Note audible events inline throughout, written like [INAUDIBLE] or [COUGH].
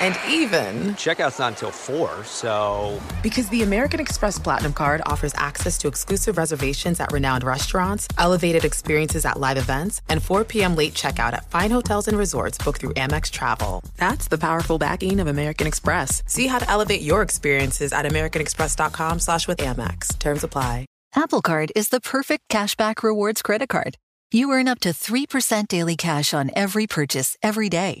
And even, Checkout's not until 4, so. because the American Express Platinum card offers access to exclusive reservations at renowned restaurants, elevated experiences at live events, and 4 p.m. late checkout at fine hotels and resorts booked through Amex Travel. That's the powerful backing of American Express. See how to elevate your experiences at americanexpress.com slash with Amex. Terms apply. Apple Card is the perfect cashback rewards credit card. You earn up to 3% daily cash on every purchase every day.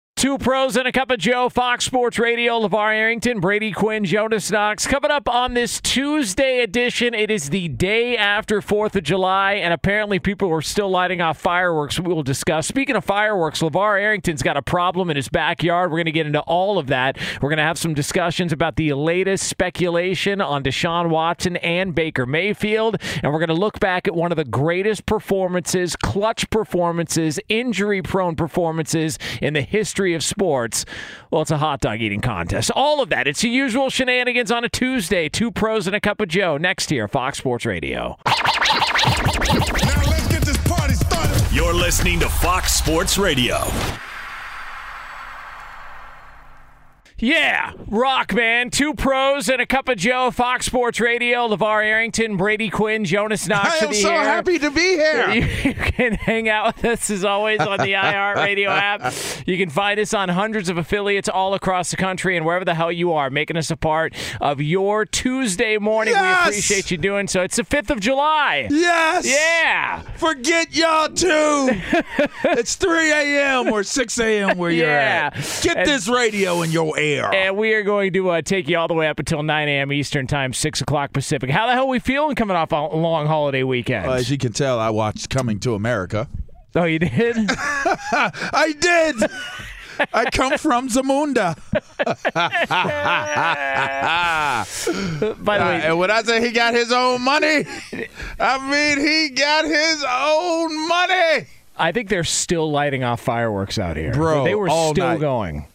Two pros and a cup of Joe, Fox Sports Radio, LeVar Arrington, Brady Quinn, Jonas Knox. Coming up on this Tuesday edition, it is the day after 4th of July, and apparently people are still lighting off fireworks. We will discuss. Speaking of fireworks, LeVar Arrington's got a problem in his backyard. We're going to get into all of that. We're going to have some discussions about the latest speculation on Deshaun Watson and Baker Mayfield, and we're going to look back at one of the greatest performances, clutch performances, injury prone performances in the history of sports. Well, it's a hot dog eating contest. All of that. It's the usual shenanigans on a Tuesday. Two pros and a cup of Joe. Next here, Fox Sports Radio. Now let's get this party started. You're listening to Fox Sports Radio. Yeah, rock man. Two pros and a cup of Joe. Fox Sports Radio. LeVar Arrington, Brady Quinn, Jonas Knox. I am so air. happy to be here. You, [LAUGHS] you can hang out with us as always on the [LAUGHS] iHeartRadio app. You can find us on hundreds of affiliates all across the country and wherever the hell you are, making us a part of your Tuesday morning. Yes! We appreciate you doing so. It's the 5th of July. Yes. Yeah. Forget y'all too. [LAUGHS] it's 3 a.m. or 6 a.m. where you're Yeah. at. Get And- this radio in your ear. And we are going to uh, take you all the way up until 9 a.m. Eastern Time, 6 o'clock Pacific. How the hell are we feeling coming off a long holiday weekend? Well, as you can tell, I watched Coming to America. oh, you did? [LAUGHS] [LAUGHS] I did. I come from Zamunda. [LAUGHS] By the way, and when I say he got his own money, I mean he got his own money. I think they're still lighting off fireworks out here. Bro, They were still night. going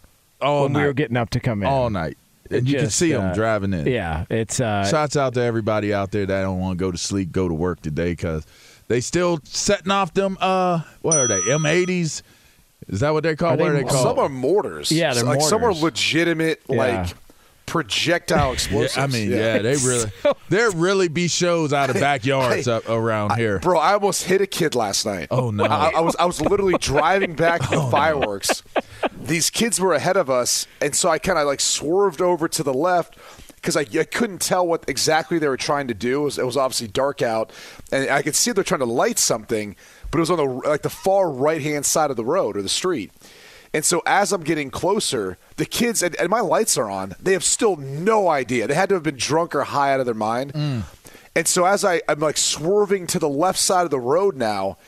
All when night. we were getting up to come in. all night. And you can see them uh, driving in. Yeah, it's uh, Shouts out to everybody out there that don't want to go to sleep, go to work today because they still setting off them. Uh, what are they? M80s? Is that what they call? Are they what are they called? Some are mortars. Yeah, they're like some are legitimate, Yeah. like projectile [LAUGHS] Yeah, explosives. I mean, yeah, they really, [LAUGHS] there really be shows out of [LAUGHS] backyards Hey, up around here. Bro, I almost hit a kid last night. Oh, no. I, I was I was literally driving back to the fireworks. These kids were ahead of us, and so I kind of like swerved over to the left because I, I couldn't tell what exactly they were trying to do. It was, it was obviously dark out, and I could see they're trying to light something, but it was on the like the far right hand side of the road or the street. And so as I'm getting closer, the kids and, and my lights are on. They have still no idea. They had to have been drunk or high out of their mind. Mm. And so as I, I'm like swerving to the left side of the road now,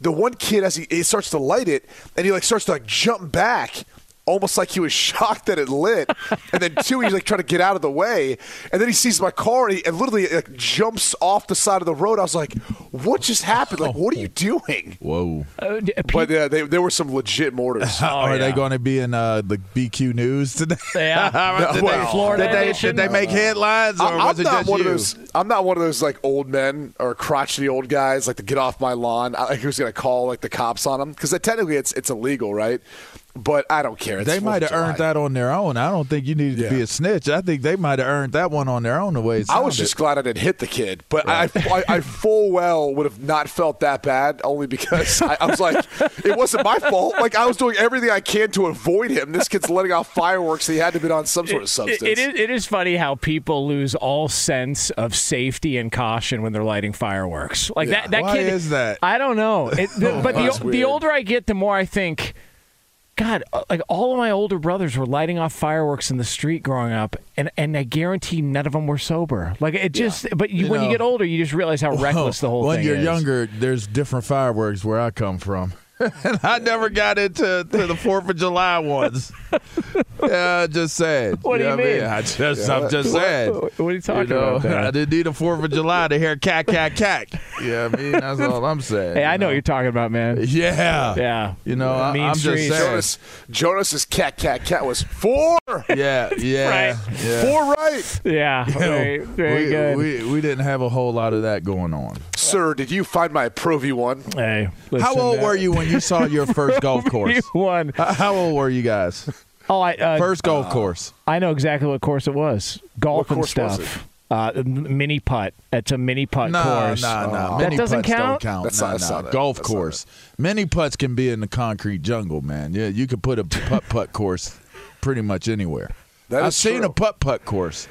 the one kid as he, he starts to light it and he like starts to like jump back almost like he was [LAUGHS] shocked that it lit. And then two, he's like trying to get out of the way, and then he sees my car and, he, and literally like jumps off the side of the road. I was like, "What just happened? Like, what are you doing?" [LAUGHS] Whoa. Uh, d- But uh, they, there were some legit mortars. [LAUGHS] Are yeah. they going to be in uh, the BQ News today? Yeah. did, well, they, Florida did, they, did they make headlines, or I'm, I'm it not just one you? of those. I'm not one of those like old men or crotchety old guys like to get off my lawn. I, like who's going to call like the cops on them because technically it's it's illegal, right? But I don't care. It's They might have earned that on their own. I don't think you needed to be a snitch. I think they might have earned that one on their own the way it I was just glad I didn't hit the kid, but I, I, I full well would have not felt that bad only because I, I was like, it wasn't my fault. Like I was doing everything I can to avoid him. This kid's letting off fireworks. He had to be on some sort of It- substance. it, is, it is funny how people lose all sense of safety and caution when they're lighting fireworks. Like that. That Why kid is that? I don't know. It, the, [LAUGHS] but the, the older I get, the more I think. God, uh, like all of my older brothers were lighting off fireworks in the street growing up, and, and I guarantee none of them were sober. Like it just, but you, You when you get older, you just realize how reckless [LAUGHS] the whole when thing you're younger, there's different fireworks where I come from. [LAUGHS] and I never got into to the Fourth of July ones. [LAUGHS] yeah, just saying. What do you know mean? I, I just, I'm just saying. What are you talking you know, about? there? I didn't need a Fourth of July to hear cack, cack, cack. Yeah, I mean that's all I'm saying. Hey, I you know what you're talking about, man. Yeah, Yeah, You know, I, I'm streets. just saying. Jonas Jonas's cat cat cat was four. Yeah, yeah, [LAUGHS] Right. yeah. Four right. Yeah, very, very we, good. We, we didn't have a whole lot of that going on. Sir, did you find my Pro V one? hey, How old uh, were you when you saw your [LAUGHS] first golf course? you won. How- How old were you guys? [LAUGHS] Oh, I uh, First golf course. I know exactly what course it was. Golf What and course was stuff. Uh, mini putt. It's a mini putt Nah, course. nah, nah. That Mini doesn't putts count? don't count. That's nah, not- that's nah. not. Golf That's not course. Mini putts can be in the concrete jungle, man. Yeah, you could put a putt putt course pretty much anywhere. That I've is seen true. a putt putt course.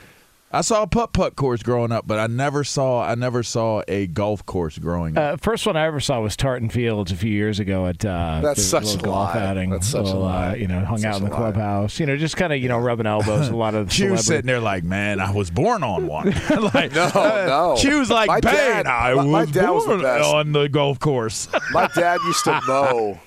I saw a putt putt course growing up, but I never saw I never saw a golf course growing up. Uh, first one I ever saw was Tartan Fields a few years ago at uh, That's the such a golf lie. outing. That's such a Little, lie. Uh, you know, hung Such out in the lie. clubhouse. You know, just kind of you know rubbing elbows. A lot of [LAUGHS] Q celebra- sitting there like, man, I was born on one. [LAUGHS] [LAUGHS] like, No, no. Q's like, My man, dad- I my- was my dad was the born best. on the golf course. My dad used to mow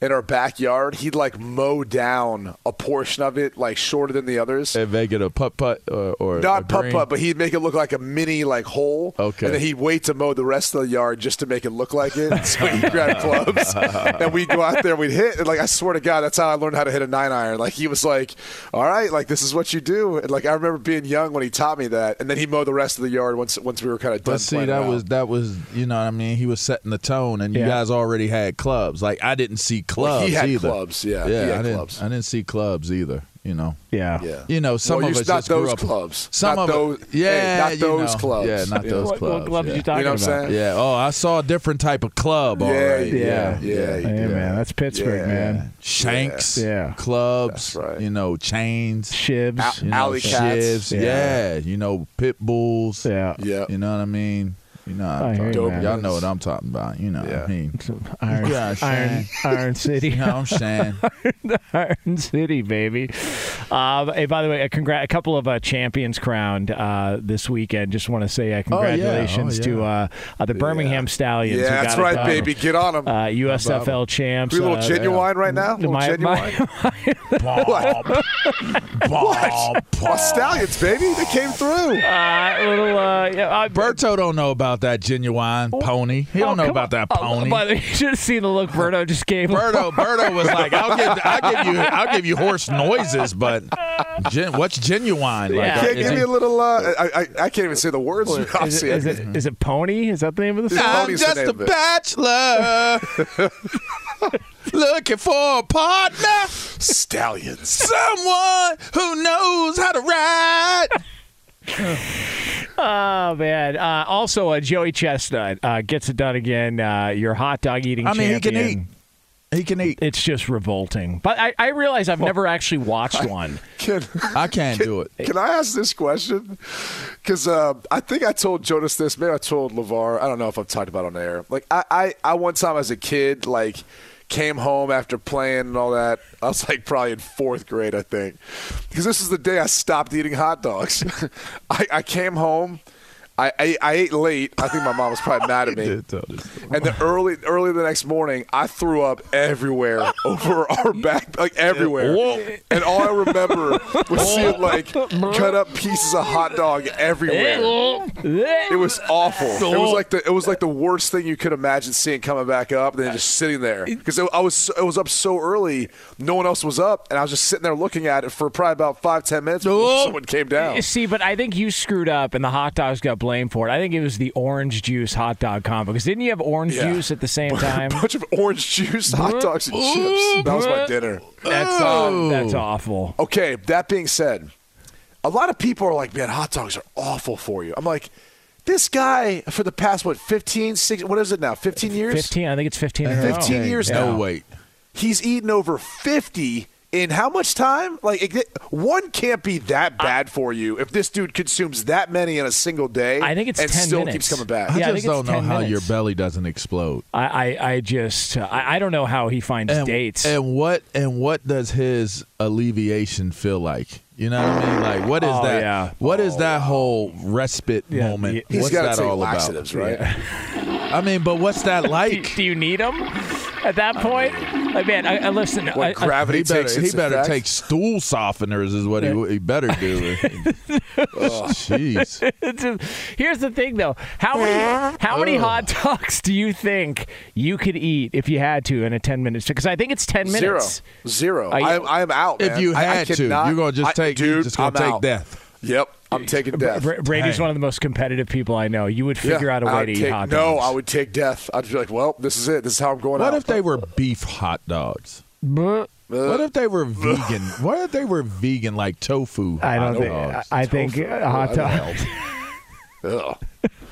in our backyard. He'd like mow down a portion of it, like shorter than the others. and make it a putt putt uh, or, or Not a putt putt, but he'd make it look like a mini like hole. Okay. And then he'd wait to mow the rest of the yard just to make it look like it. So he'd grab [LAUGHS] clubs and we'd go out there and we'd hit. And like I swear to God, that's how I learned how to hit a nine iron. Like he was like, All right, like this is what you do. And like I remember being young when he taught me that. And then he mowed the rest of the yard once once we were kind of done. But see, that around. was that was you know what I mean. He was setting the tone, and you guys already had clubs. Like I didn't see Well, clubs he had either. clubs, yeah, he yeah. had I didn't. clubs. I didn't see clubs either. You know. Yeah. Yeah. You know, some Well, of us not just grew up- clubs. Some Not of those- yeah, hey, not you those know. clubs. Yeah, not those What, clubs. what clubs yeah. you talking You know what about? saying? Yeah. Oh, I saw a different type of club. all Yeah, right. you Yeah. did. Yeah, you man, that's Pittsburgh, Yeah. man. Shanks. Yeah. Clubs. That's right. You know, chains. Shivs. Al- You know, Alley cats. shivs. Yeah. Yeah. You know, pit bulls. yeah. Yeah. You know what I mean? You know, I I'm hear you, talking- man. y'all know what I'm talking about. You know what Yeah. I mean? [LAUGHS] Iron, Yeah, Iron, Shane. Iron City. You know what I'm saying? [LAUGHS] Iron City, baby. Um, hey, by the way, a, congr- a couple of uh, champions crowned uh, this weekend. Just want to say uh, Oh, yeah. congratulations Oh, to uh, uh, the Birmingham Stallions. Yeah, who that's got it right, done. baby. Get on them. Uh, USFL champs. we a little uh, Ginuwine right now? A little my- Ginuwine? [LAUGHS] Bob. Bob. Oh, Stallions, baby. They came through. Uh, little, uh, yeah, uh, Berto don't know about that Ginuwine pony. He oh, don't know come about that pony. Oh, by the way, you should have seen the look Berto just gave. him. Berto, Berto was like, "I'll give, I'll give you, [LAUGHS] I'll give you horse noises, but gen, what's Ginuwine? Yeah. uh, Can't give it- me a little. Uh, I, I I can't even say the words. [LAUGHS] Is Obviously, it, is, it, is it Pony? Is that the name of the song? I'm Pony's the just name a bachelor [LAUGHS] looking for a partner, Stallions. someone who knows how to ride." [LAUGHS] Oh man! Uh, also, uh, Joey Chestnut uh, gets it done again. Uh, your hot dog eating. I mean, he can eat. He can eat. It's just revolting. But I, I realize I've never actually watched one. [LAUGHS] Can, I can't do it. can I ask this question? Because uh, I think I told Jonas this. Maybe I told Levar. I don't know if I've talked about it on air. Like I, I, I one time as a kid, like came home after playing and all that. I was like probably in fourth grade, I think, because this is the day I stopped eating hot dogs. [LAUGHS] I, I came home. I, I I ate late. I think my mom was probably mad at [LAUGHS] me. Did tell. And the early early the next morning, I threw up everywhere [LAUGHS] over our back, like everywhere. And all I remember [LAUGHS] was seeing like cut up pieces of hot dog everywhere. It was awful. It was like the it was like the worst thing you could imagine seeing coming back up, and then just sitting there because I was so- I was up so early, no one else was up, and I was just sitting there looking at it for probably about five ten minutes before someone came down. See, but I think you screwed up, and the hot dogs got blamed for it. I think it was the orange juice hot dog combo. Because didn't you have orange Yeah. juice at the same [LAUGHS] time? A bunch of orange juice, hot dogs, and chips. That was my dinner. That's uh, that's awful. Okay, that being said, a lot of people are like, man, hot dogs are awful for you. I'm like, this guy for the past, what, 15, 16, what is it now, 15 years? Fifteen. I think it's fifteen. in a 15 years no now. wait. He's eaten over 50 in how much time? Like, one can't be that bad for you if this dude consumes that many in a single day I think it's and 10 still minutes. keeps coming back. I Yeah, just think it's don't know 10 how your belly doesn't explode. I, I, I just uh, I, I don't know how he finds And, dates. and what and what does his alleviation feel like? You know what I mean? Like what is Oh, that? yeah. What is that whole respite Yeah, moment? he- He's what's that take all about? right? I mean, but what's that [LAUGHS] like? do you need them at that point? Like, man, I, I listen. When I, I, gravity he better, takes he better effect. take stool softeners, is what he, he better do. [LAUGHS] Jeez. It's a- here's the thing, though. How many how many hot dogs do you think you could eat if you had to in a ten minutes? Because I think it's ten minutes. Zero. Are you- I, I am out. If man. you I- I had to, you're gonna just I- take. you're dude, just gonna I'm take out. death. Yep, I'm taking death. Bra- Brady's Dang. one of the most competitive people I know. You would figure Yeah, out a way I'd to eat take- hot No. I would take death. I'd be like, well, this is it. This is how I'm going What out. if they were beef hot dogs? Bleh. What if they were vegan? What if they were vegan, like tofu? I don't hot think. dogs? I, I think hot dogs.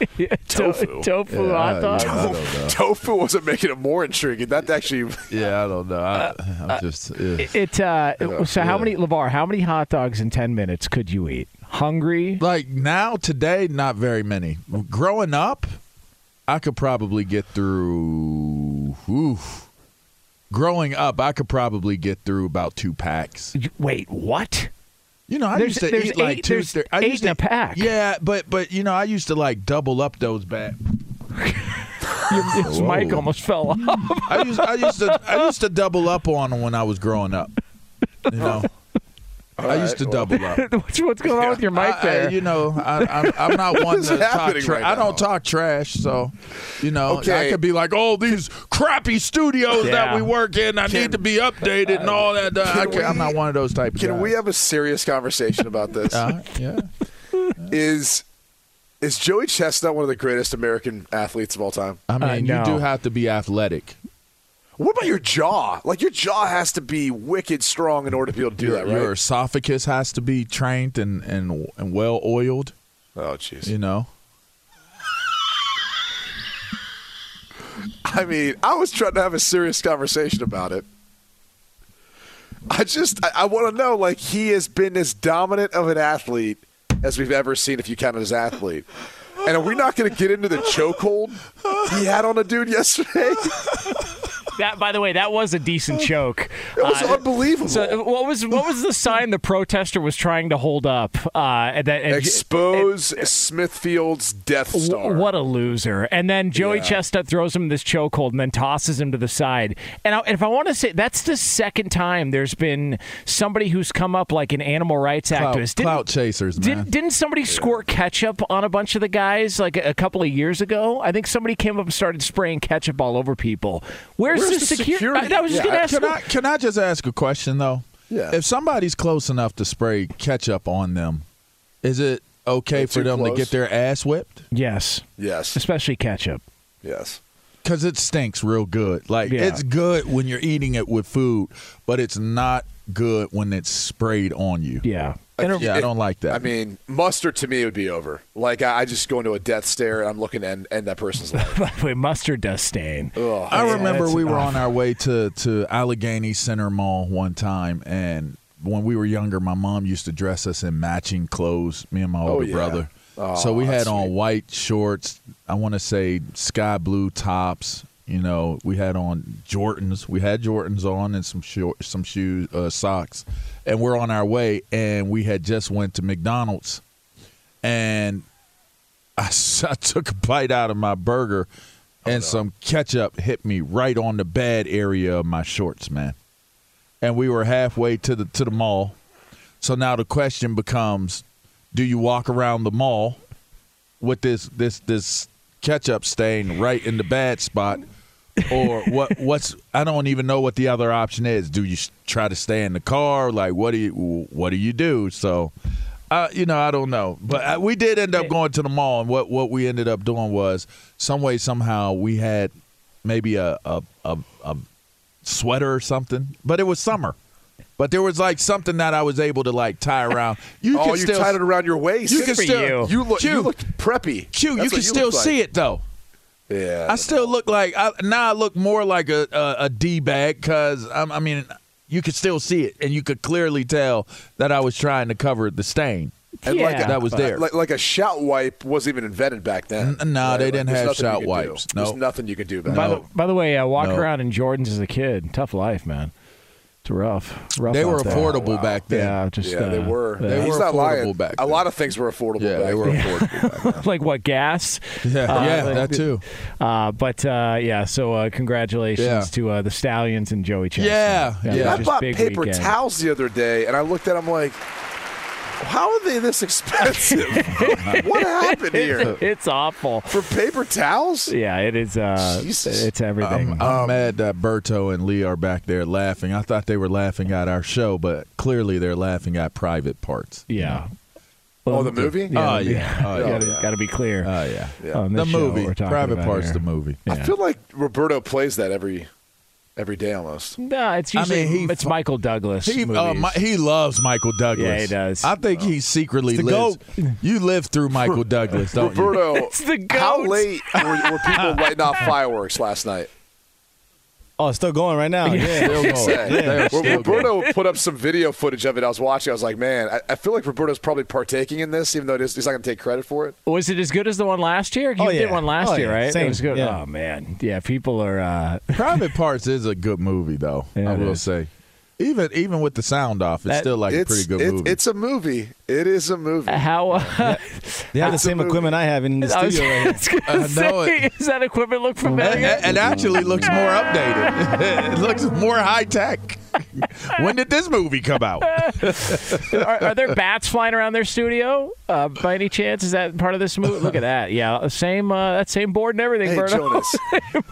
Ugh. [LAUGHS] tofu. [LAUGHS] tofu Yeah, hot I- dogs. I don't. Tofu wasn't making it more intriguing. That actually, [LAUGHS] Yeah, I don't know. I, I'm just. ugh. It. Uh, so how many, Levar? How many hot dogs in ten minutes could you eat? Hungry? like now today, not very many. Growing up, I could probably get through. Oof. Growing up, I could probably get through about two packs. Wait, what? You know, I There's- used to there's eat like eight- two. there's three- I eight used in to, a pack. Yeah, but but you know, I used to like double up those back. [LAUGHS] Your, his Whoa. mic almost fell off. I used I used to I used to double up on them when I was growing up. You know, [LAUGHS] I used to double up. [LAUGHS] what's, what's going on with your mic I- I- you know, I, I'm, I'm [LAUGHS] not one to talk. happening Tra- right I don't talk trash, so you know, Okay. I could be like, "Oh, these crappy studios that we work in, I Can- need to be updated and all that." I Can can't- I'm not one of those type can guys. we have a serious conversation about this? [LAUGHS] Uh, yeah. Is is Joey Chestnut one of the greatest American athletes of all time? I mean, Uh, you do have to be athletic. What about your jaw? Like your jaw has to be wicked strong in order to be able to do your, that, right? your esophagus has to be trained and and, and well oiled. oh, jeez. You know. I mean, I was trying to have a serious conversation about it. I just, I, I want to know, like, he has been as dominant of an athlete as we've ever seen, if you count it as athlete. And are we not going to get into the chokehold he had on a dude yesterday? [LAUGHS] that, by the way, that was a decent choke. It was Uh, unbelievable. So what was what was the sign the protester was trying to hold up? Uh, and that and- Expose Smithfield's Death Star. W- What a loser! And then Joey Yeah. Chestnut throws him this chokehold and then tosses him to the side. And I, if I want to say, that's the second time there's been somebody who's come up like an animal rights Clout, activist. Didn't- clout chasers, man. Didn't, didn't somebody squirt ketchup on a bunch of the guys like a, a couple of years ago? I think somebody came up and started spraying ketchup all over people. Where's, Where's the, the secu- security? I, I was just Yeah, going to ask. Can you- I can I just ask a question though? Yeah. If somebody's close enough to spray ketchup on them, is it okay They're for too them to get their ass whipped? yes, Yes. especially ketchup. Yes. Because it stinks real good. Like Yeah. it's good when you're eating it with food, but it's not good when it's sprayed on you. Yeah. Uh, yeah, I don't like that. I mean, mustard to me would be over. Like, I, I just go into a death stare and I'm looking to end, end that person's [LAUGHS] life. By the way, mustard does stain. Ugh. I Yeah, remember we were on our way to to Allegheny Center Mall one time, and when we were younger, my mom used to dress us in matching clothes. Me and my oh, older yeah. brother. Oh, so we had that's on sweet. white shorts. I want to say sky blue tops. You know, we had on Jordans. We had Jordans on and some short, some shoes, uh, socks, and we're on our way. And we had just went to McDonald's, and I [LAUGHS] took a bite out of my burger, and some ketchup hit me right on the bad area of my shorts, man. And we were halfway to the to the mall. So now the question becomes, do you walk around the mall with this this this ketchup stain right in the bad spot? Or [LAUGHS] what what's I don't even know what the other option is. Do you try to stay in the car? Like what do you what do you do? So uh, you know, I don't know, but uh, we did end up going to the mall, and what, what we ended up doing was some way somehow we had maybe a a, a a sweater or something, but it was summer. But there was like something that I was able to like tie [LAUGHS] around. You oh, can you still tied it around your waist. You can still You look. Q, You look preppy. Q, you can still like. see it though. Yeah. I still look like I, now. I look more like a a, a d bag because I mean you could still see it, and you could clearly tell that I was trying to cover the stain. And like a, that was there. Like, like a shout wipe wasn't even invented back then. N- nah, they didn't there's have nothing you shout wipes. Do. There's No. nothing you could do back By then. the, by the way, uh, walk No. around in Jordans as a kid, tough life, man. It's rough. rough They were there. affordable back then. Yeah, just yeah, they uh, were. uh, They He's were not affordable lying. back A lot of things were affordable Yeah, back they were then. affordable. back then. [LAUGHS] like what gas? Yeah, Uh, yeah, like- that too. Uh, but uh, yeah, so uh, congratulations Yeah. to uh, the Stallions and Joey Chestnut. Yeah, yeah. I bought paper weekend. towels the other day, and I looked at them like, how are they this expensive? [LAUGHS] what happened here? it's awful. For paper towels? Yeah, it is. Uh, Jesus. it's everything. I'm, I'm mad that Berto and Lee are back there laughing. I thought they were laughing at our show, but clearly they're laughing at private parts. yeah. Oh, the movie? Oh, yeah. Oh, yeah. Gotta, gotta be clear. Oh yeah, Yeah. the movie, private parts, here. the movie. I feel like Roberto plays that every every day almost. No, it's I usually mean, he it's Michael Douglas. He movies. uh, mi- he loves Michael Douglas. Yeah, he does. I think he secretly It's the lives. You live through Michael Douglas, don't you? Roberto, [LAUGHS] how late were, were people [LAUGHS] lighting off fireworks last night? Oh, it's still going right now. [LAUGHS] Yeah. Still going. Say. Well. Roberto put up some video footage of it. I was watching. I was like, man, I, I feel like Roberto's probably partaking in this, even though it is, he's not going to take credit for it. Was it as good as the one last year? You Oh, did yeah. one last Oh, year, yeah. right? Same. It was good. Yeah. Oh man, yeah. People are. Uh, [LAUGHS] Private Parts is a good movie, though. Yeah, I will is. say, even even with the sound off, it's That- still like it's a pretty good it's, movie. it's a movie. It is a movie. how? Uh, They have the same equipment I have in the I was, studio right here. [LAUGHS] I was gonna say, it. does that equipment look it, familiar? it- it actually looks more updated. [LAUGHS] it looks more high tech. [LAUGHS] when did this movie come out? are, are there bats flying around their studio uh, by any chance? Is that part of this movie? Look at that. Yeah, same uh, that same board and everything. Hey, Berto. Jonas.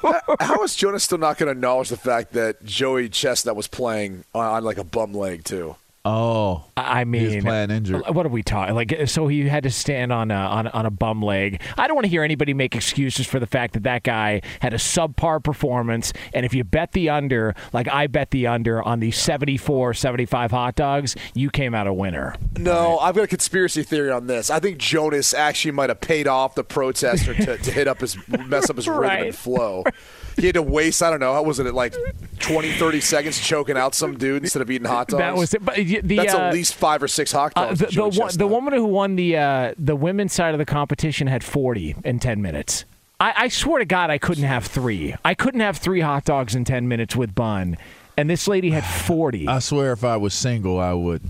how- how is Jonas still not going to acknowledge the fact that Joey Chestnut was playing on, on like a bum leg too? Oh, I mean, he was playing injured. Uh, what are we talking? Like, so he had to stand on a, on, a- on a bum leg. I don't want to hear anybody make excuses for the fact that that guy had a subpar performance. And if you bet the under, like I bet the under on the 74, 75 hot dogs, you came out a winner. No, I've got a conspiracy theory on this. I think Jonas actually might have paid off the protester to, to hit up his mess up his rhythm Right. and flow. [LAUGHS] He had to waste, I don't know, how was it, like 20, 30 seconds choking out some dude instead of eating hot dogs? That was it. But the, That's uh, at least five or six hot Uh, dogs. the, the, one, the woman who won the uh, the women's side of the competition had 40 in 10 minutes. I, I swear to God, I couldn't have three. I couldn't have three hot dogs in 10 minutes with bun. And this lady had [SIGHS] 40. I swear, if I was single, I would.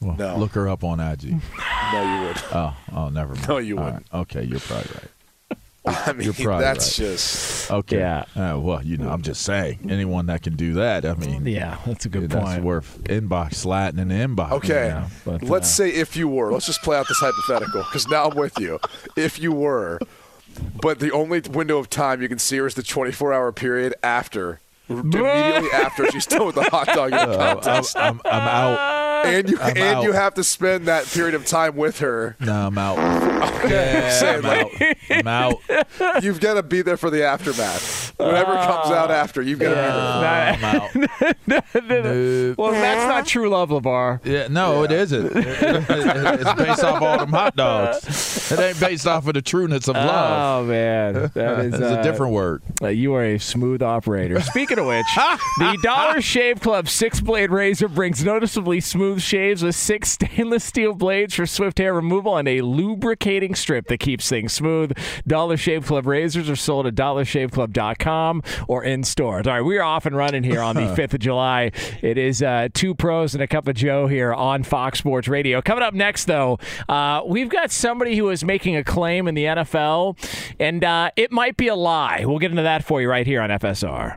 Well, No. look her up on IG. [LAUGHS] No, you would. Oh, oh, never mind. No, you wouldn't. right. Okay, you're probably right. [LAUGHS] I mean, You're probably that's right. just. Okay. Yeah. Uh, well, you know, I'm just saying, anyone that can do that, I mean, yeah, that's a good that's point. worth inbox slating in the inbox. Okay, Yeah, but, let's uh, say if you were. Let's just play out this hypothetical because now I'm with you. If you were, but the only window of time you can see her is the 24 hour period after, immediately after she's done with the hot dog [LAUGHS] eating Uh, I'm, contest, I'm, I'm out. and you I'm and out. you have to spend that period of time with her. No, I'm out. Yeah, saying, I'm out. I'm out. You've got to be there for the aftermath. Whatever comes out after, you've got to Yeah. be there. I'm out. [LAUGHS] Nope. well, that's not true love, LeVar. Yeah, no, it isn't. It- it- it's based off all them hot dogs. It ain't based off of the trueness of love. Oh, man. That [LAUGHS] is It's uh, a different word. Uh, you are a smooth operator. Speaking of which, [LAUGHS] the Dollar Shave Club six blade razor brings noticeably smooth shaves with six [LAUGHS] stainless steel blades for swift hair removal and a lubricating strip that keeps things smooth. Dollar Shave Club razors are sold at dollarshaveclub.com or in stores. All right, we are off and running here on the [LAUGHS] 5th of July. It is uh, two pros and a cup of Joe here on Fox Sports Radio. Coming up next, though, uh, we've got somebody who is making a claim in the NFL, and uh, it might be a lie. We'll get into that for you right here on FSR.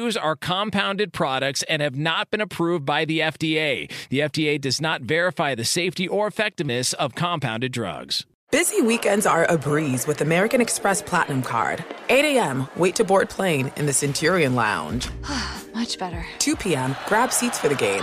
Chews are compounded products and have not been approved by the FDA. The FDA does not verify the safety or effectiveness of compounded drugs. Busy weekends are a breeze with American Express Platinum Card. 8 a.m., wait to board plane in the Centurion Lounge. [SIGHS] Much better. 2 p.m., grab seats for the game.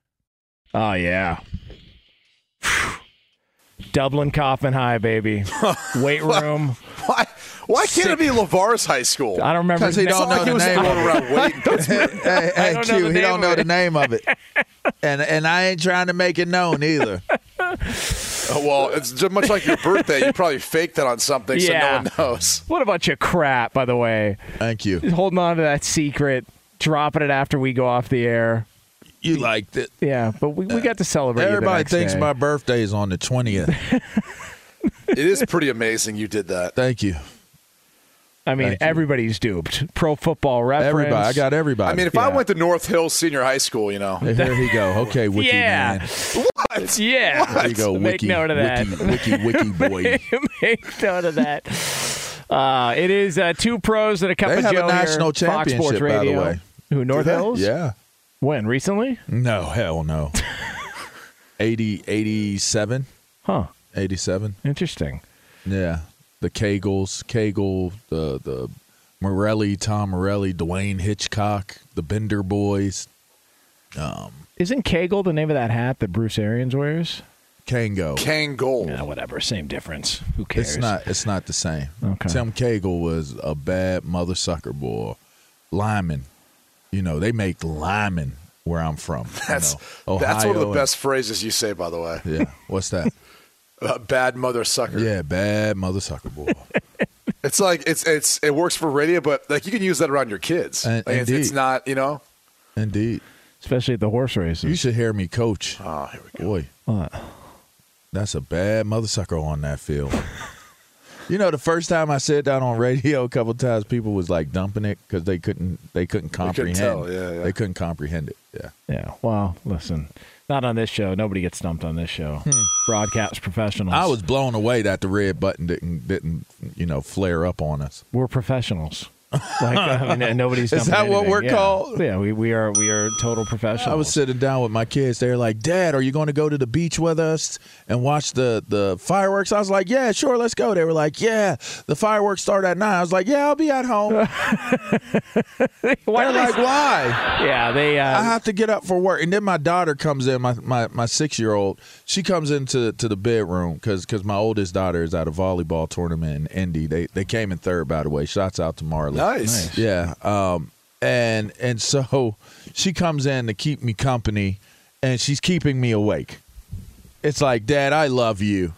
Oh yeah. Dublin Coffman High, baby. [LAUGHS] Weight room. Why? Why can't it be Lavar's high school? I don't remember. Because he don't name. know the name going of around it. waiting. hey, hey, don't know Q, he don't know the name of it, [LAUGHS] and and I ain't trying to make it known either. [LAUGHS] Oh, well, it's just much like your birthday. You probably faked it on something so no one knows. What a bunch of crap, by the way. Thank you. Holding on to that secret, dropping it after we go off the air. You liked it. Yeah, but we, we got to celebrate. you the Everybody next thinks day. my birthday is on the twentieth. [LAUGHS] It is pretty amazing you did that. Thank you. I mean, Thank you. everybody's duped. Pro Football Reference. Everybody, I got everybody. I mean, if I went to North Hills Senior High School, you know, there you go. [LAUGHS] Okay, wiki Yeah. man. what? Yeah. There you go. Wiki. Make Wiki, note of that. wiki, wiki, wiki [LAUGHS] boy. Make note of that. Uh, it is uh, two pros and a cup They of have a Joe here, national Fox Sports championship, by the Radio. way. Who North? Hills? Yeah. When recently? No, hell no. [LAUGHS] 80, 87, Huh. 87. Interesting. Yeah, the Kegels, Kegel, the the Morelli, Tom Morelli, Dwayne Hitchcock, the Bender Boys, um, Isn't Kegel the name of that hat that Bruce Arians wears? Kango. Kangol. Yeah, whatever. Same difference. Who cares? It's not. It's not the same. Okay. Tim Cagle was a bad mother sucker boy, lineman. You know they make linemen where I'm from. you That's know, that's one of Ohio the best phrases you say, by the way. yeah. What's that? [LAUGHS] Uh, bad mother sucker. yeah, bad mother sucker boy. [LAUGHS] It's like it's it's it works for radio, but like you can use that around your kids. And- Like, it's, it's not, you know. Indeed. Especially at the horse races. You should hear me coach. Oh, here we go. Boy, What? that's a bad mother sucker on that field. [LAUGHS] you know, the first time I said that on radio, a couple times, people was like dumping it because they couldn't they couldn't couldn't comprehend. tell, yeah, yeah. They couldn't comprehend it. Yeah. Yeah. Well, listen. Not on this show. Nobody gets stumped on this show. Broadcast professionals. Hmm. I was blown away that the red button didn't didn't you know flare up on us. We're professionals. Like [LAUGHS] I mean, nobody's. Is that what anything. we're Yeah. called? Yeah, we, we are we are total professionals. I was sitting down with my kids. They're like, "Dad, are you going to go to the beach with us and watch the the fireworks?" I was like, "Yeah, sure, let's go." They were like, "Yeah, the fireworks start at 9. I was like, "Yeah, I'll be at home." [LAUGHS] Why They're they- like, "Why?" yeah, they. Uh, I have to get up for work, and then my daughter comes in. My my, my six year old, she comes into to the bedroom because because my oldest daughter is at a volleyball tournament in Indy. They they came in third, by the way. Shots out to Marley. Nice. Yeah. Um. And and so she comes in to keep me company, and she's keeping me awake. It's like, Dad, I love you.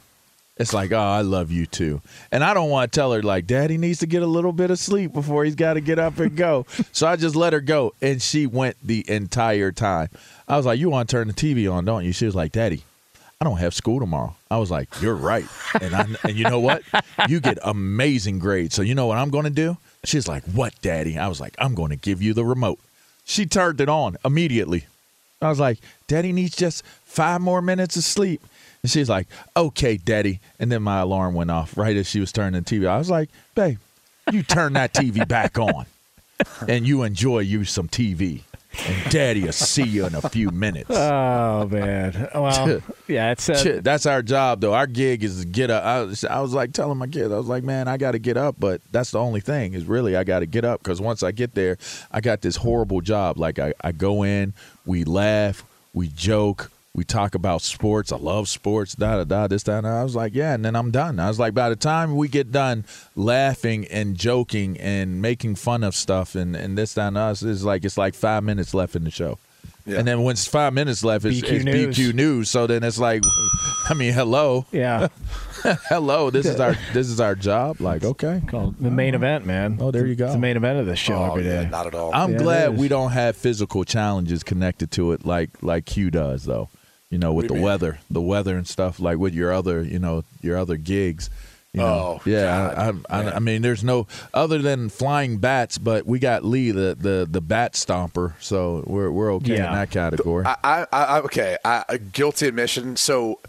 It's like, oh, I love you too. And I don't want to tell her like, Daddy needs to get a little bit of sleep before he's got to get up and go. [LAUGHS] so I just let her go, and she went the entire time. I was like, you want to turn the TV on, don't you? She was like, Daddy, I don't have school tomorrow. I was like, you're right. And I, and you know what? You get amazing grades. So you know what I'm going to do? She's like, what, Daddy? I was like, I'm going to give you the remote. She turned it on immediately. I was like, Daddy needs just five more minutes of sleep. And she's like, okay, Daddy. And then my alarm went off right as she was turning the TV. I was like, babe, you turn that TV back on and you enjoy you some TV. And Daddy will see you in a few minutes. [LAUGHS] oh man. Well, yeah, it's. Uh, that's our job, though. Our gig is to get up. I was, I was like telling my kids, I was like, man, I got to get up, but that's the only thing is really I got to get up because once I get there, I got this horrible job. Like I, I go in, we laugh, we joke, we talk about sports. I love sports, da da da, this, that. And I was like, yeah, and then I'm done. I was like, by the time we get done laughing and joking and making fun of stuff and, and this, that, and us, it's like it's like five minutes left in the show. Yeah. And then when it's five minutes left, it's, BQ it's News. BQ News. So then it's like, [LAUGHS] I mean, hello, yeah. [LAUGHS] hello. This is our this is our job. Like, okay, Called the main event, man. Oh, there you go. It's the main event of the show Oh, every yeah, not at all. I'm Yeah, glad we don't have physical challenges connected to it like like Q does, though. You know, with What the mean? weather, the weather and stuff, like with your other, you know, your other gigs. You know, Oh, yeah. God. I, I, I, I mean, there's no other than flying bats, but we got Lee, the the the bat stomper, so we're we're okay Yeah. in that category. I, I, I okay. I, a guilty admission. So,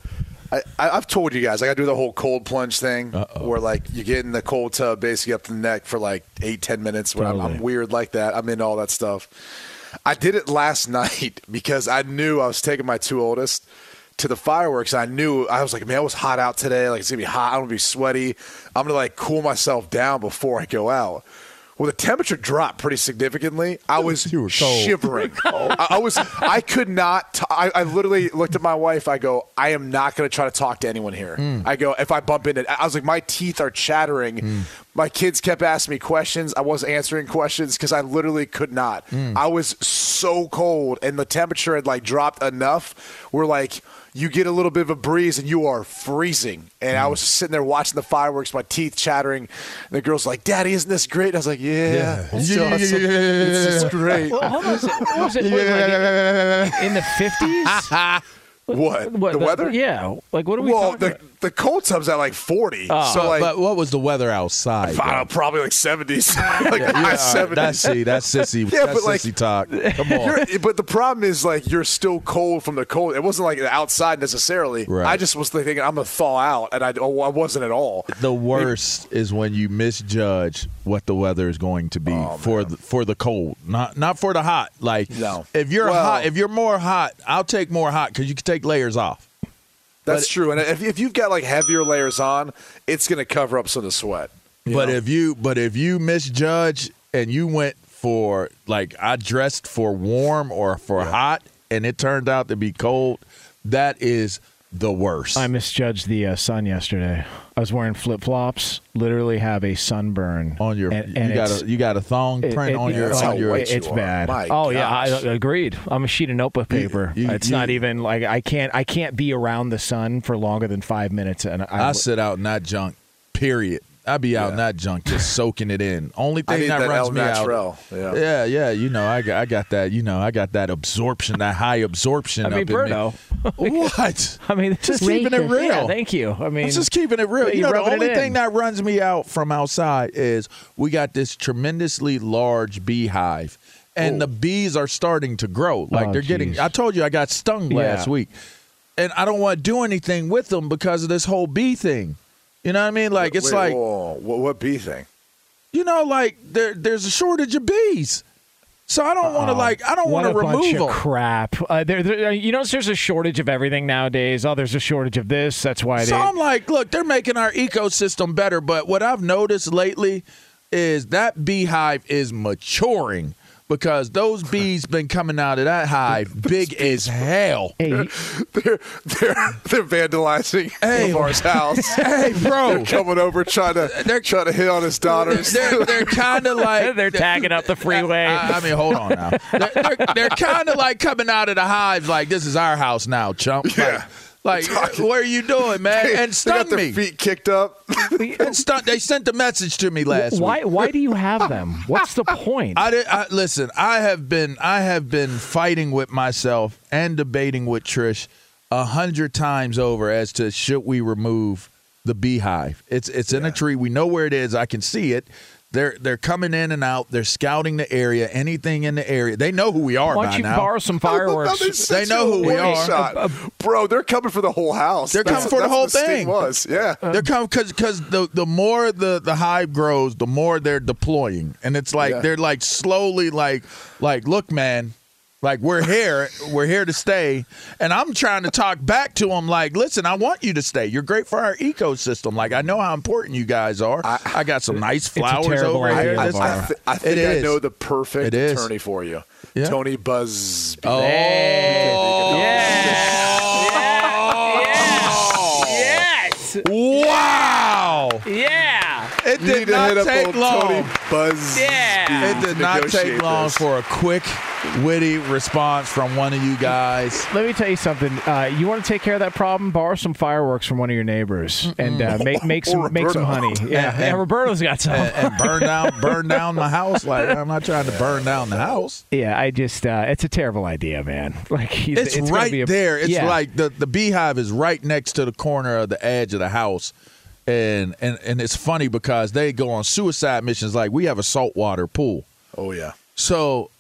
I, I, I've told you guys I got to do the whole cold plunge thing, Uh-oh. where like you get in the cold tub, basically up to the neck for like eight, ten minutes. When I'm, I'm weird like that, I'm into all that stuff. I did it last [LAUGHS] night because I knew I was taking my two oldest to the fireworks. I knew I was like, man, it was hot out today. Like it's gonna be hot. I'm gonna be sweaty. I'm gonna like cool myself down before I go out. Well, the temperature dropped pretty significantly. I was You were cold. shivering. [LAUGHS] I, I was. I could not. T- I, I literally looked at my wife. I go. I am not going to try to talk to anyone here. Hmm. I go. If I bump into, I was like, my teeth are chattering. Hmm. My kids kept asking me questions. I wasn't answering questions because I literally could not. Hmm. I was so cold, and the temperature had like dropped enough. We're like you get a little bit of a breeze and you are freezing. And I was just sitting there watching the fireworks, my teeth chattering. And the girl's like, "Daddy, isn't this great?" And I was like, "Yeah, Yeah. it's awesome. It's just great." Well, hold on a second. What was it? What, like, in the fifties? [LAUGHS] What? What, the, weather? Yeah. Like, what are we Well, talking the about? the cold tub's at like 40. Oh. so But, like but what was the weather outside? I know, probably like 70s. [LAUGHS] like Yeah, high all right, 70s. That's see, that's sissy. [LAUGHS] Yeah, that's but, like, sissy talk. Come on. But the problem is like you're still cold from the cold. It wasn't like outside necessarily. Right. I just was thinking I'm gonna thaw out, and I, oh, I wasn't at all. The worst is when you misjudge what the weather is going to be Oh, for the, for the cold, not not for the hot. Like No. if you're Well- hot, if you're more hot, I'll take more hot because you can take layers off. That's But- true. And if, if you've got like heavier layers on, it's gonna cover up some of the sweat. But know? if you but if you misjudge and you went for like I dressed for warm or for hot and it turned out to be cold, that is the worst. I misjudged the uh, sun yesterday. I was wearing flip flops. Literally have a sunburn on your and, you got a you got a thong it- print it- on your that's on your white you it's bad. My oh yeah, I agreed. I'm a sheet of notebook paper. you- it's you- not even like I can't I can't be around the sun for longer than five minutes. And I, I sit out in that junk. Period. I be out in that junk just [LAUGHS] soaking it in. Only I thing need that, that runs El me Naturel. out. Yeah. yeah, yeah. You know, I got, I got that. You know, I got that absorption, that high absorption. I mean, up in Bruno. me. [LAUGHS] What? I mean, [LAUGHS] Just is keeping it real. Yeah, thank you. I mean, I'm just keeping it real. You you know, the only thing that runs me out from outside is we got this tremendously large beehive, and the bees are starting to grow. Like Oh, they're getting. I told you I got stung last Yeah. week, and I don't want to do anything with them because of this whole bee thing. You know what I mean? Like it's Wait, like whoa, what, what bee thing? you know, like there there's a shortage of bees. So I don't want to like I don't want a to bunch remove of them. crap. Uh, there, there, you know, there's a shortage of everything nowadays. Oh, there's a shortage of this. That's why it is So they. I'm like, look, they're making our ecosystem better, but what I've noticed lately is that beehive is maturing because those [LAUGHS] bees been coming out of that hive big as hell. Hey, They're they're they're vandalizing Hey. Lamar's house. [LAUGHS] Hey, bro. They're coming over trying to They're- trying to hit on his daughters. [LAUGHS] They're, they're kind of like they're tagging up the freeway. I, I mean, hold on now. They're, they're, they're kind of like coming out of the hives, like this is our house now, chump. Yeah. Like, like [LAUGHS] what are you doing, man? [LAUGHS] And they got stung their me. feet kicked up. [LAUGHS] And stung, they sent a message to me last why? week. Why do you have them? What's the point? I did. I, listen, I have been I have been fighting with myself and debating with Trish a hundred times over as to should we remove the beehive. It's it's in a tree. We know where it is. I can see it. They're they're coming in and out. They're scouting the area. Anything in the area. They know who we are Why by don't you now. borrow some fireworks? they sent They know who we are. shot. Bro, they're coming for the whole house. They're That's- coming for the whole what sting thing. Was yeah. Uh, they're coming because because the the more the the hive grows, the more they're deploying, and it's like Yeah. they're like slowly like like look, man, like we're here, we're here to stay, and I'm trying to talk back to them like, listen, I want you to stay. You're great for our ecosystem. Like I know how important you guys are. I, got some nice a flowers terrible over here. I, I, th- I think It I is. know the perfect It is. attorney for you. Yeah. Tony Buzz. Oh. yeah, [LAUGHS] yes, Yes. Wow! Yeah. It need did to not hit take old long. Tony Buzz. Yeah. It did not take long for a quick, witty response from one of you guys. Let me tell you something. Uh, you want to take care of that problem? Borrow some fireworks from one of your neighbors and uh, make make [LAUGHS] some make some honey. Yeah, And- [LAUGHS] yeah. and- Roberto's got some. and, and burn down burn down the [LAUGHS] house. Like I'm not trying to burn down the house. yeah, I just uh, it's a terrible idea, man. Like he's, It's, gonna right be a- there. It's yeah. like the the beehive is right next to the corner of the edge of the house. And, and and it's funny because they go on suicide missions like we have a saltwater pool. Oh yeah. So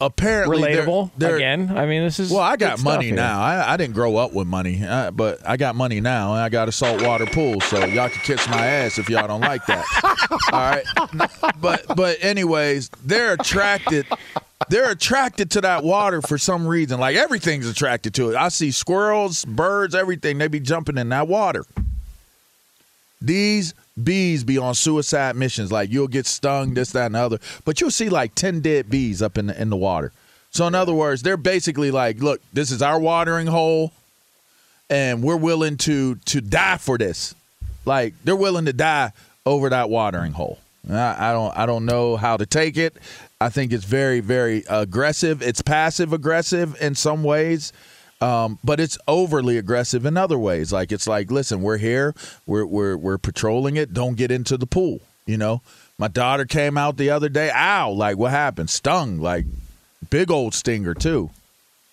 apparently they're- relatable they're- again. I mean, this is Well, I got money now. I, I didn't grow up with money, uh, but I got money now, and I got a saltwater pool, so y'all can kiss my ass if y'all don't like that. [LAUGHS] All right, but but anyways, they're attracted. They're attracted to that water for some reason. Like everything's attracted to it. I see squirrels, birds, everything. They be jumping in that water. These bees be on suicide missions. Like you'll get stung, this, that, and the other. But you'll see like ten dead bees up in the in the water. So in other words, they're basically like, look, this is our watering hole, and we're willing to to die for this. Like they're willing to die over that watering hole. I, I don't I don't know how to take it. I think it's very very aggressive. It's passive aggressive in some ways. Um, but it's overly aggressive in other ways. Like it's like, listen, we're here, we're we're we're patrolling it. Don't get into the pool. You know, my daughter came out the other day. Ow! Like what happened? Stung. Like big old stinger too.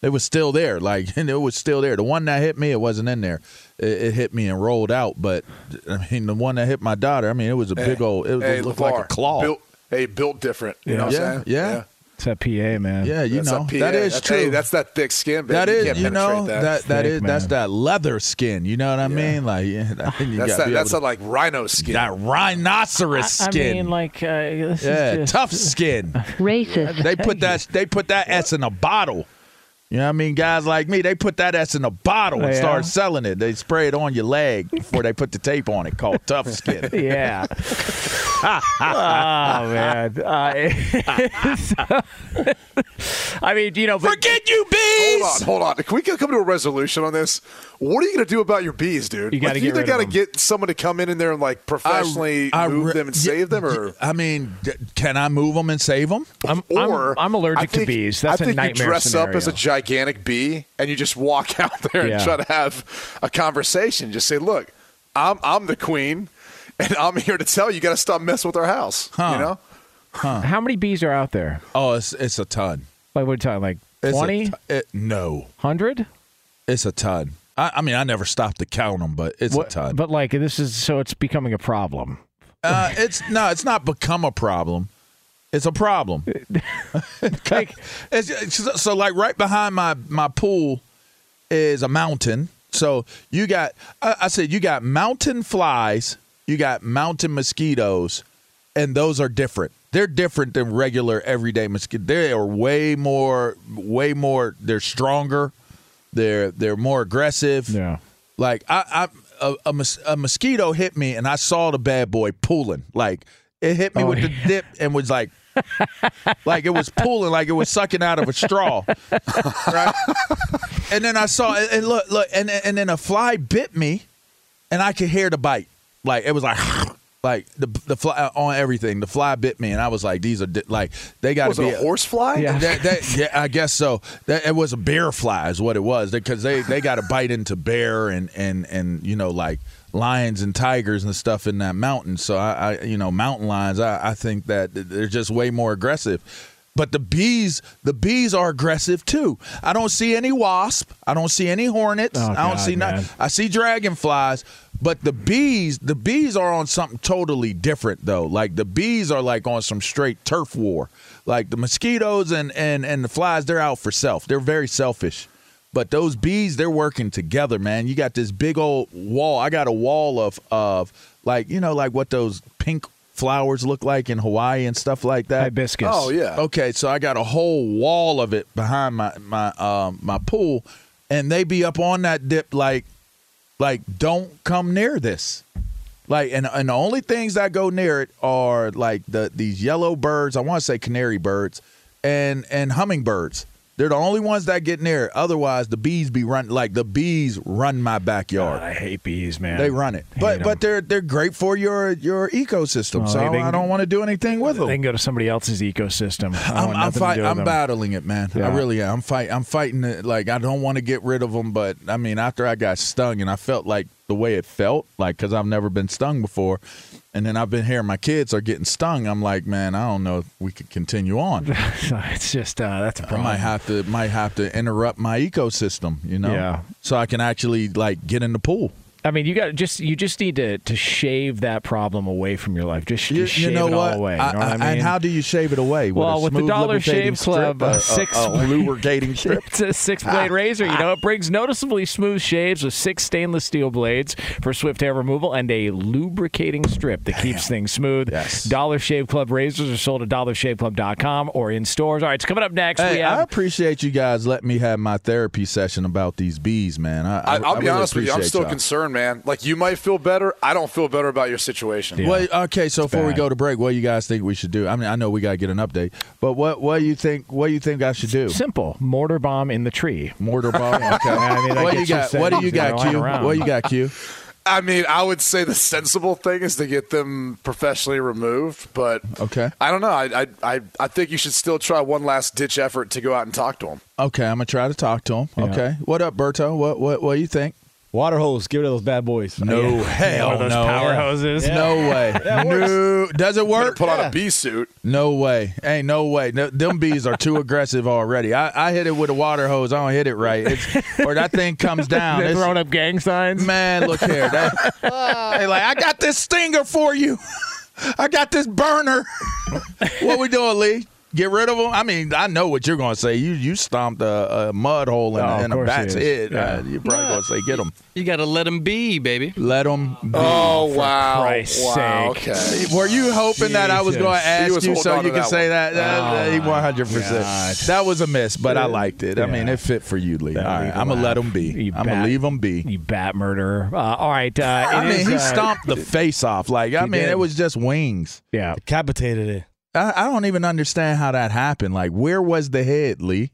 It was still there, like [LAUGHS] and it was still there. The one that hit me, it wasn't in there. It, it hit me and rolled out, but I mean, the one that hit my daughter, I mean, it was a big old. It, hey, it looked LeVar, like a claw. Built, hey, built different. You Yeah. know what yeah, I'm saying? yeah, It's that PA, man. yeah. You That's know PA. that is that's, true. Hey, that's that thick skin, baby. that you you know, penetrate that that Thick, is that's that leather skin. You know what I mean? Like, yeah, That's gotta that. That's able that like rhino skin. that rhinoceros I skin. mean, like, uh, this yeah, is just, tough skin. [LAUGHS] Racist. They put that they put that S in a bottle. You know what I mean? Guys like me, they put that S in a bottle and Yeah. start selling it. They spray it on your leg before they put the tape on it called tough skin. [LAUGHS] Yeah. [LAUGHS] oh [LAUGHS] man. Uh, [LAUGHS] [LAUGHS] I mean, you know, but Forget you bees. Hold on, hold on. Can we come to a resolution on this? What are you going to do about your bees, dude? You gotta like, get either got to get someone to come in in there and like professionally I move re- them and yeah, save them, or I mean, d- can I move them and save them? I'm, or I'm, I'm allergic think- to bees. That's I a think nightmare you dress scenario. up as a gigantic bee and you just walk out there Yeah. and try to have a conversation. Just say, "Look, I'm I'm the queen, [LAUGHS] and I'm here to tell you, you got to stop messing with our house." Huh. You know? How many bees are out there? Oh, it's it's a ton. Like, what are you talking? Like 20? t- no, 100? it's a ton. I, I mean, I never stopped to count them, but it's a ton. But like, this is so it's becoming a problem. Uh, it's no, it's not become a problem. It's a problem. [LAUGHS] Like, [LAUGHS] It's, it's- so like right behind my my pool is a mountain. So you got I, I said you got mountain flies, you got mountain mosquitoes, and those are different. They're different than regular everyday mosquito. They are way more way more they're stronger. They're they're more aggressive. yeah. Like I, I a, a, mos- a mosquito hit me and I saw the bad boy pulling. Like it hit me Oh, with the dip and was like like it was pulling like it was sucking out of a straw. right? And then I saw and and look look and and then a fly bit me and I could hear the bite. Like it was like [LAUGHS] like the the fly uh, on everything. The fly bit me and I was like these are di- like they got to be it a horse fly? Yeah. that, that, [LAUGHS] yeah, I guess so. That, it was a bear fly, is what it was, because they, they got to bite into bear and, and, and you know like lions and tigers and stuff in that mountain. So I, I you know mountain lions, I, I think that they're just way more aggressive. But the bees, the bees are aggressive too. I don't see any wasp. I don't see any hornets. Oh, I don't God, see man. nothing. I see dragonflies, but the bees, the bees are on something totally different though. Like the bees are like on some straight turf war. Like the mosquitoes and and and the flies, they're out for self. They're very selfish. But those bees, they're working together, man. You got this big old wall. I got a wall of of like you know like what those pink flowers look like in Hawaii and stuff like that. Hibiscus. Oh yeah. Okay, so I got a whole wall of it behind my my um my pool, and they be up on that dip like like don't come near this. Like and and the only things that go near it are like the these yellow birds. I want to say canary birds, and and hummingbirds. They're the only ones that get near it. Otherwise, the bees be run like the bees run my backyard. God, I hate bees, man. They run it, but but they're they're great for your your ecosystem. Oh, so they- they I don't can- want to do anything with them. They can go to somebody else's ecosystem. I'm, I'm, fight, I'm battling it, man. I really am. I'm fight. I'm fighting it. Like I don't want to get rid of them, but I mean, after I got stung and I felt like the way it felt, like because I've never been stung before, and then I've been hearing my kids are getting stung. I'm like, man, I don't know if we could continue on. [LAUGHS] It's just uh, that's a problem. I might have to might have to interrupt my ecosystem, you know, Yeah. so I can actually like get in the pool. I mean, you got just you just need to to shave that problem away from your life. Just, You, just you shave know it what? all away. You I- what I I- mean? And how do you shave it away? Well, a with the Dollar Shave Club, strip? uh, A- a- [LAUGHS] six- a lubricating [LAUGHS] strip. It's a six blade razor. You know, it brings noticeably smooth shaves with six stainless steel blades for swift hair removal and a lubricating strip that keeps things smooth. Yes. Dollar Shave Club razors are sold at dollarshaveclub.com or in stores. All right, it's coming up next. we Hey, I appreciate you guys letting me have my therapy session about these bees, man. I, I, I, I'll I be really honest with you. I'm still y'all. concerned, man. Like you might feel better. I don't feel better about your situation. Yeah. Well, okay, so before we go to break, what do you guys think we should do? I mean, I know we got to get an update, but what what do you think? What do you think I should do? simple mortar bomb in the tree. Mortar bomb. [LAUGHS] Okay. I mean, that what do you got? What do you settings, you know, got, Q? What do you got, Q? [LAUGHS] I mean, I would say the sensible thing is to get them professionally removed, but Okay. I don't know. I I I, I think you should still try one last ditch effort to go out and talk to them. Okay, I'm gonna try to talk to them. Yeah. Okay. What up, Berto? What what what do you think? Water hose. Get rid of those bad boys. No hell One of those no. power Yeah. hoses. No way. [LAUGHS] Yeah, it works. no. Does it work? put on a bee suit. No way. Ain't no way. No, them bees are too aggressive already. I, I hit it with a water hose. I don't hit it right. It's, or that thing comes [LAUGHS] down. They're It's- throwing up gang signs. Man, look here. That, [LAUGHS] they like, I got this stinger for you. I got this burner. what we doing, Lee? Get rid of them? I mean, I know what you're going to say. You you stomped a, a mud hole in, Oh, a- of in a course bat's head. Yeah. Uh, you're probably going to say, get them. You got to let them be, baby. Let them be. Oh wow! Christ's wow. sake. Okay. Were you hoping that I was going to ask you so you to can say one. that? That- Oh, 100%. God. That was a miss, but I liked it. I mean, it fit for you, Lee. All That'll I'm going to let out. them be. You I'm gonna leave them be. You bat murderer. Uh, all right. Uh, [LAUGHS] I it mean, is, he uh, stomped the face off. Like, I mean, did. it was just wings. Yeah. Decapitated it. I, I don't even understand how that happened. Like, where was the head, Lee?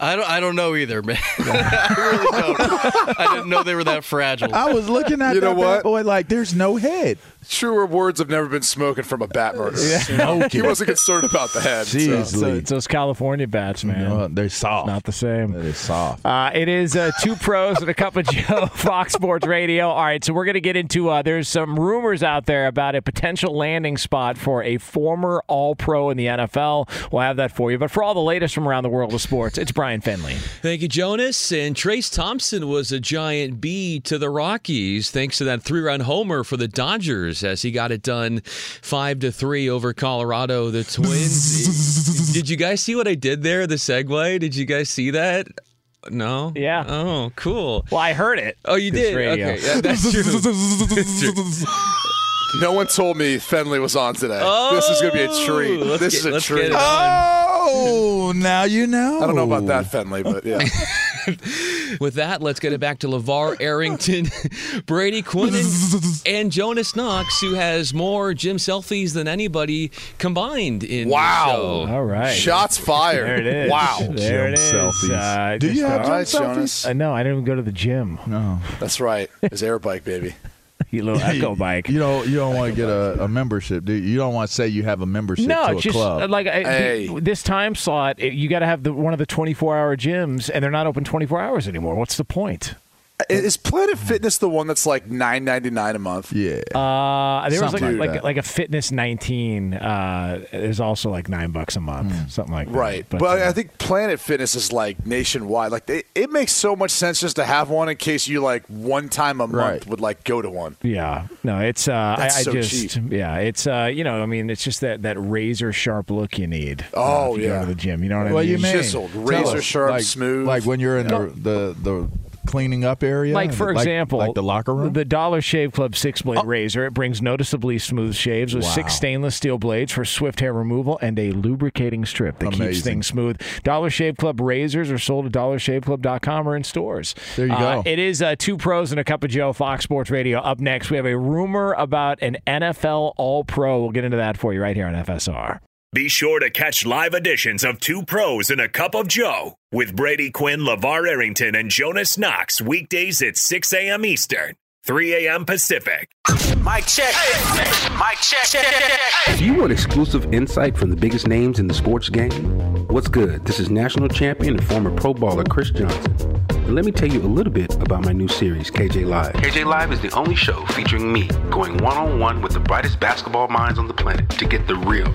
I don't. I don't know either, man. [LAUGHS] I really don't. I didn't know they were that fragile. I was looking at You know that bad what? boy like, there's no head. Truer words have never been spoken from a bat murderer. [LAUGHS] he wasn't concerned about the head. so. Jeez, So Lee. it's those California bats, man. Uh, they're soft. Not the same. They're soft. Uh, it is uh, two pros and a cup of [LAUGHS] Joe, Fox Sports Radio. All right, so we're going to get into. Uh, there's some rumors out there about a potential landing spot for a former All Pro in the NFL. We'll have that for you. But for all the latest from around the world of sports, it's Brian Finley. Thank you, Jonas. And Trayce Thompson was a giant B to the Rockies thanks to that three-run homer for the Dodgers as he got it done five to three over Colorado. The Twins. [LAUGHS] did you guys see what I did there? The segue. Did you guys see that? No. Yeah. Oh, cool. Well, I heard it. Oh, you did. radio. Okay, yeah, that's [LAUGHS] true. [LAUGHS] That's true. No one told me Fenley was on today. Oh, this is going to be a oh, treat. This get- is a treat. get. Oh, now you know. I don't know about that, Fenley, but yeah. With that, let's get it back to LeVar Arrington, [LAUGHS] Brady Quinn, and, and Jonas Knox, who has more gym selfies than anybody combined in Wow. the show. Wow! All right. Shots fired. There it is. Wow. There Gym is. selfies. Uh, Do you have gym right, selfies? Jonas. Uh, no, I didn't even go to the gym. No. That's right. His air bike, baby. You little [LAUGHS] echo bike. You don't. You don't want to get a, a membership, do you? You don't want to say you have a membership No, to a it's just club. uh, like I, Hey. th- this time slot. it- You got to have the, one of the 24 hour gyms, and they're not open 24 hours anymore. What's the point? Is Planet Fitness the one that's like nine ninety nine a month? yeah. Uh, there was like like like, like a Fitness 19. Uh, there's also like nine bucks a month, something like that. Right, but, uh, I think Planet Fitness is like nationwide. Like it, it makes so much sense just to have one in case you like one time a month Right. would like go to one. Yeah, no, it's uh, That's I, I so just cheap. yeah, it's uh, you know, I mean, it's just that that razor sharp look you need. uh, Oh, if you yeah. go to the gym. You know what I what mean? you mean? Chiseled, Tell razor us. sharp, like, smooth. Like when you're in the, the the cleaning up area. Like for Like- example, like the locker room. the Dollar Shave Club six blade razor. It brings noticeably smooth shaves with Wow. six stainless steel blades for swift hair removal and a lubricating strip that keeps things smooth. Dollar Shave Club razors are sold at dollarshaveclub.com or in stores. There you Uh, go. it is uh, two pros and a cup of Joe. Fox Sports Radio. Up next, we have a rumor about an NFL All Pro. We'll get into that for you right here on FSR. Be sure to catch live editions of Two Pros and a Cup of Joe with Brady Quinn, LeVar Arrington, and Jonas Knox weekdays at 6 a.m. Eastern, 3 a.m. Pacific. Mic check. Mic check. If you want exclusive insight from the biggest names in the sports game, what's good? This is national champion and former pro baller Chris Johnson. And let me tell you a little bit about my new series, KJ Live. KJ Live is the only show featuring me going one on one with the brightest basketball minds on the planet to get the real.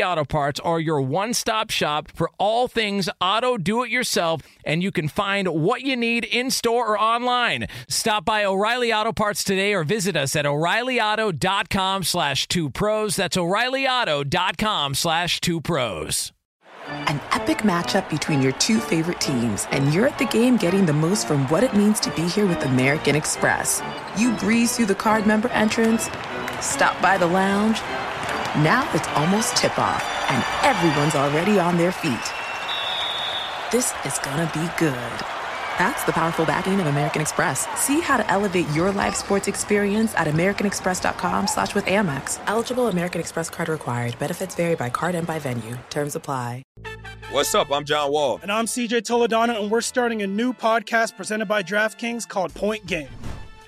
Auto Parts are your one stop shop for all things auto do it yourself, and you can find what you need in store or online. Stop by O'Reilly Auto Parts today or visit us at o'ReillyAuto.com slash two pros. That's o'ReillyAuto.com slash two pros. An epic matchup between your two favorite teams, and you're at the game getting the most from what it means to be here with American Express. You breeze through the card member entrance, stop by the lounge. Now it's almost tip off, and everyone's already on their feet. This is gonna be good. That's the powerful backing of American Express. See how to elevate your live sports experience at americanexpress.com slash with Amex. Eligible American Express card required. Benefits vary by card and by venue. Terms apply. What's up? I'm John Wall. And I'm CJ Toledano, and we're starting a new podcast presented by DraftKings called Point Game.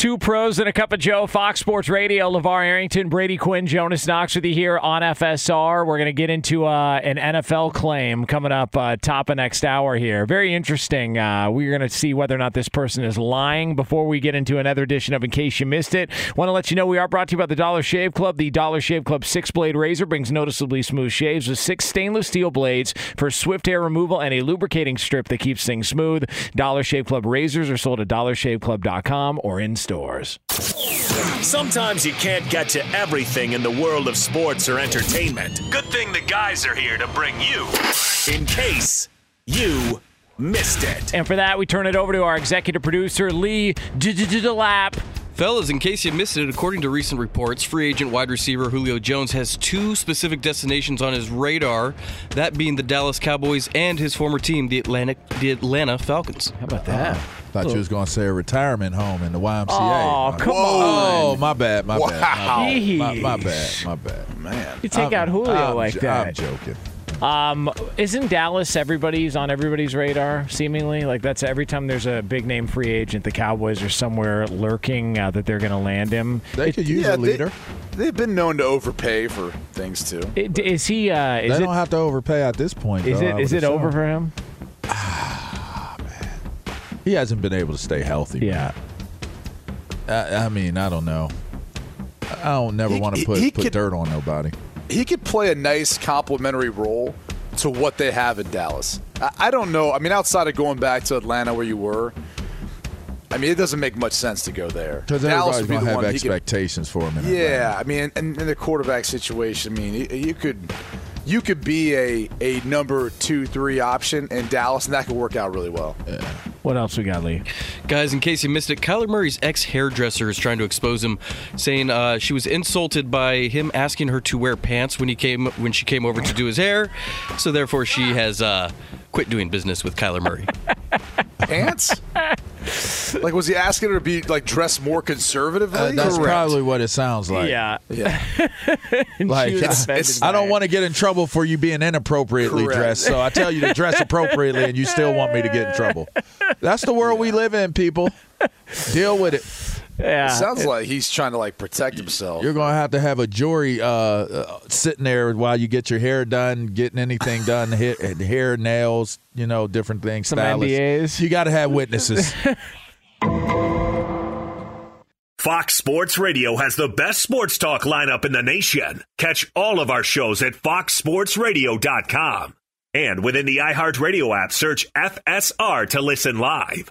Two pros and a cup of Joe, Fox Sports Radio. LeVar Arrington, Brady Quinn, Jonas Knox with you here on FSR. We're going to get into uh, an NFL claim coming up uh, top of next hour here. Very interesting. Uh, we're going to see whether or not this person is lying before we get into another edition of In Case You Missed It. Want to let you know we are brought to you by the Dollar Shave Club. The Dollar Shave Club six blade razor brings noticeably smooth shaves with six stainless steel blades for swift hair removal and a lubricating strip that keeps things smooth. Dollar Shave Club razors are sold at dollarshaveclub.com or in stores. Sometimes you can't get to everything in the world of sports or entertainment. Good thing the guys are here to bring you in case you missed it. And for that, we turn it over to our executive producer, Lee Lap. Fellas, in case you missed it, according to recent reports, free agent wide receiver Julio Jones has two specific destinations on his radar, that being the Dallas Cowboys and his former team, the Atlanta, the Atlanta Falcons. How about that? Thought you was going to say a retirement home in the YMCA. Oh, come Oh, on. Oh, my bad, my bad. Wow. My, my, my bad, my bad. Man. You take I'm- out Julio I'm like jo- that. I'm joking. Um, isn't Dallas everybody's on everybody's radar? Seemingly, like that's every time there's a big name free agent, the Cowboys are somewhere lurking uh, that they're going to land him. They could use Yeah, a leader. They, have been known to overpay for things too. It, is he? Uh, is they it? don't have to overpay at this point. Is though, it? I it over for him? He hasn't been able to stay healthy. Yeah. I, I mean, I don't know. I don't never want to put he put could- dirt on nobody. He could play a nice complementary role to what they have in Dallas. I, I don't know. I mean, outside of going back to Atlanta where you were, I mean, it doesn't make much sense to go there. Because Dallas everybody's would going to have one he could- expectations for him. In Atlanta. yeah, I mean, and in the quarterback situation, I mean, you- you could you could be a a number two three option in Dallas, and that could work out really well. What else we got, Lee? Guys, in case you missed it, Kyler Murray's ex hairdresser is trying to expose him, saying uh, she was insulted by him asking her to wear pants when he came when she came over to do his hair. So therefore, she has uh, quit doing business with Kyler Murray. [LAUGHS] Pants? [LAUGHS] like, was he asking her to be like dressed more conservatively? Uh, that's Correct. probably what it sounds like. Yeah. Yeah. [LAUGHS] Like, was it's- offended it's- by I don't want to get in trouble for you being inappropriately Correct. dressed. So I tell you to dress [LAUGHS] appropriately, and you still want me to get in trouble. That's the world we live in, people. Deal with it. Yeah. Sounds like he's trying to like protect himself. You're gonna have to have a jury uh, uh, sitting there while you get your hair done, getting anything done, hair, hair nails, you know, different things. Some stylists. NDAs. You got to have witnesses. [LAUGHS] Fox Sports Radio has the best sports talk lineup in the nation. Catch all of our shows at foxsportsradio.com. And within the iHeartRadio app, search FSR to listen live.